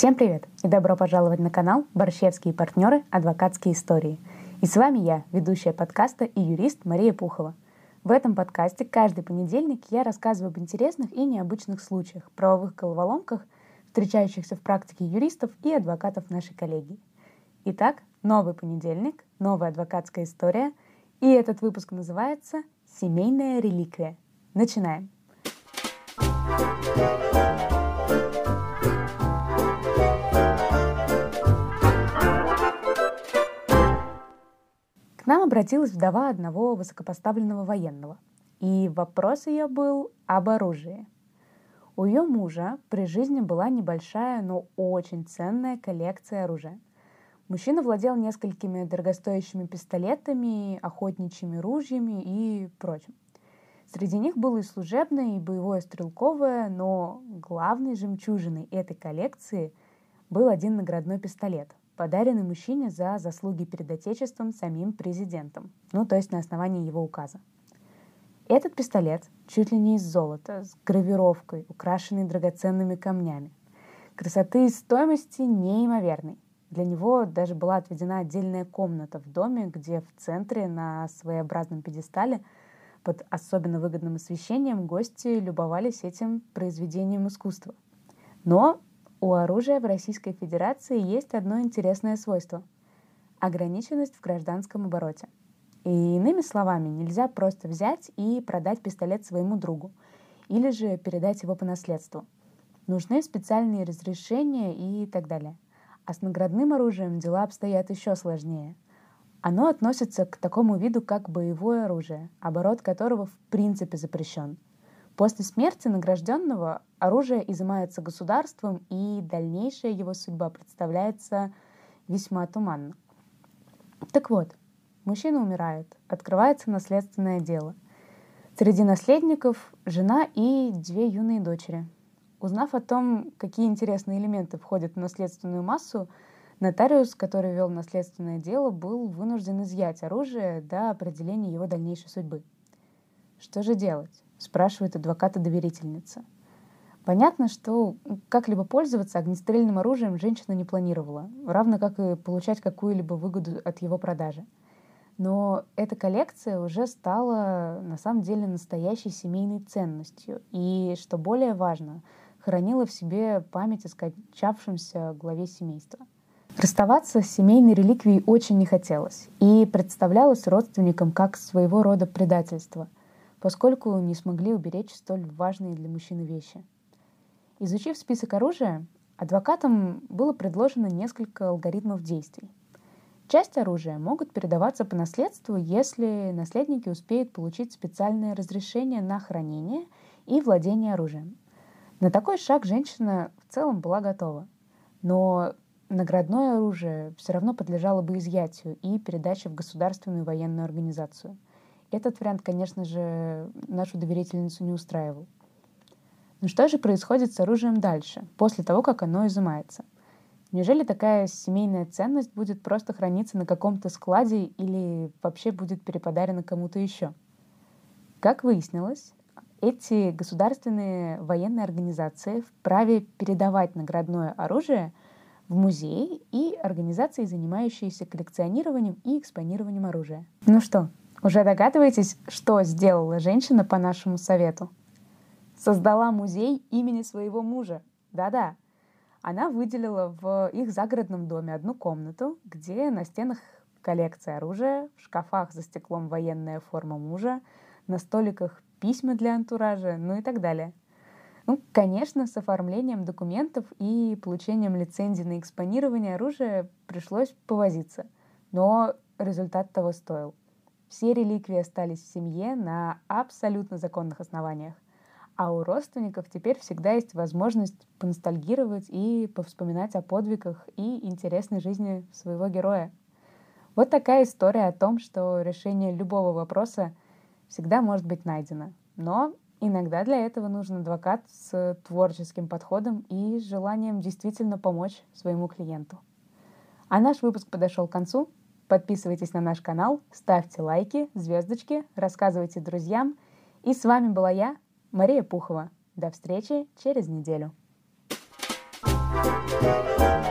Всем привет и добро пожаловать на канал «Борщевские партнеры. Адвокатские истории». И с вами я, ведущая подкаста и юрист Мария Пухова. В этом подкасте каждый понедельник я рассказываю об интересных и необычных случаях, правовых головоломках, встречающихся в практике юристов и адвокатов нашей коллегии. Итак, новый понедельник, новая адвокатская история, и этот выпуск называется «Семейная реликвия». Начинаем. Нам обратилась вдова одного высокопоставленного военного, и вопрос ее был об оружии. У ее мужа при жизни была небольшая, но очень ценная коллекция оружия. Мужчина владел несколькими дорогостоящими пистолетами, охотничьими ружьями и прочим. Среди них было и служебное, и боевое стрелковое, но главной жемчужиной этой коллекции был один наградной пистолет, подаренный мужчине за заслуги перед Отечеством самим президентом, ну то есть на основании его указа. Этот пистолет чуть ли не из золота, с гравировкой, украшенный драгоценными камнями. Красоты и стоимости неимоверной. Для него даже была отведена отдельная комната в доме, где в центре на своеобразном пьедестале под особенно выгодным освещением гости любовались этим произведением искусства. Но у оружия в Российской Федерации есть одно интересное свойство – ограниченность в гражданском обороте. И иными словами, нельзя просто взять и продать пистолет своему другу или же передать его по наследству. Нужны специальные разрешения и так далее. А с наградным оружием дела обстоят еще сложнее. Оно относится к такому виду, как боевое оружие, оборот которого в принципе запрещен – После смерти награжденного оружие изымается государством, и дальнейшая его судьба представляется весьма туманно. Так вот, мужчина умирает, открывается наследственное дело. Среди наследников жена и две юные дочери. Узнав о том, какие интересные элементы входят в наследственную массу, нотариус, который вел наследственное дело, был вынужден изъять оружие до определения его дальнейшей судьбы. Что же делать? Спрашивает адвоката-доверительница. Понятно, что как-либо пользоваться огнестрельным оружием женщина не планировала, равно как и получать какую-либо выгоду от его продажи. Но эта коллекция уже стала на самом деле настоящей семейной ценностью и, что более важно, хранила в себе память о скончавшемся главе семейства. Расставаться с семейной реликвией очень не хотелось и представлялось родственникам как своего рода предательство – поскольку не смогли уберечь столь важные для мужчины вещи. Изучив список оружия, адвокатам было предложено несколько алгоритмов действий. Часть оружия могут передаваться по наследству, если наследники успеют получить специальное разрешение на хранение и владение оружием. На такой шаг женщина в целом была готова. Но наградное оружие все равно подлежало бы изъятию и передаче в государственную военную организацию – этот вариант, конечно же, нашу доверительницу не устраивал. Но что же происходит с оружием дальше, после того, как оно изымается? Неужели такая семейная ценность будет просто храниться на каком-то складе или вообще будет переподарена кому-то еще? Как выяснилось, эти государственные военные организации вправе передавать наградное оружие в музеи и организации, занимающиеся коллекционированием и экспонированием оружия. Ну что, уже догадываетесь, что сделала женщина по нашему совету? Создала музей имени своего мужа. Да-да. Она выделила в их загородном доме одну комнату, где на стенах коллекция оружия, в шкафах за стеклом военная форма мужа, на столиках письма для антуража, ну и так далее. Ну, конечно, с оформлением документов и получением лицензии на экспонирование оружия пришлось повозиться, но результат того стоил. Все реликвии остались в семье на абсолютно законных основаниях. А у родственников теперь всегда есть возможность поностальгировать и повспоминать о подвигах и интересной жизни своего героя. Вот такая история о том, что решение любого вопроса всегда может быть найдено. Но иногда для этого нужен адвокат с творческим подходом и желанием действительно помочь своему клиенту. А наш выпуск подошел к концу. Подписывайтесь на наш канал, ставьте лайки, звездочки, рассказывайте друзьям. И с вами была я, Мария Пухова. До встречи через неделю. thank you.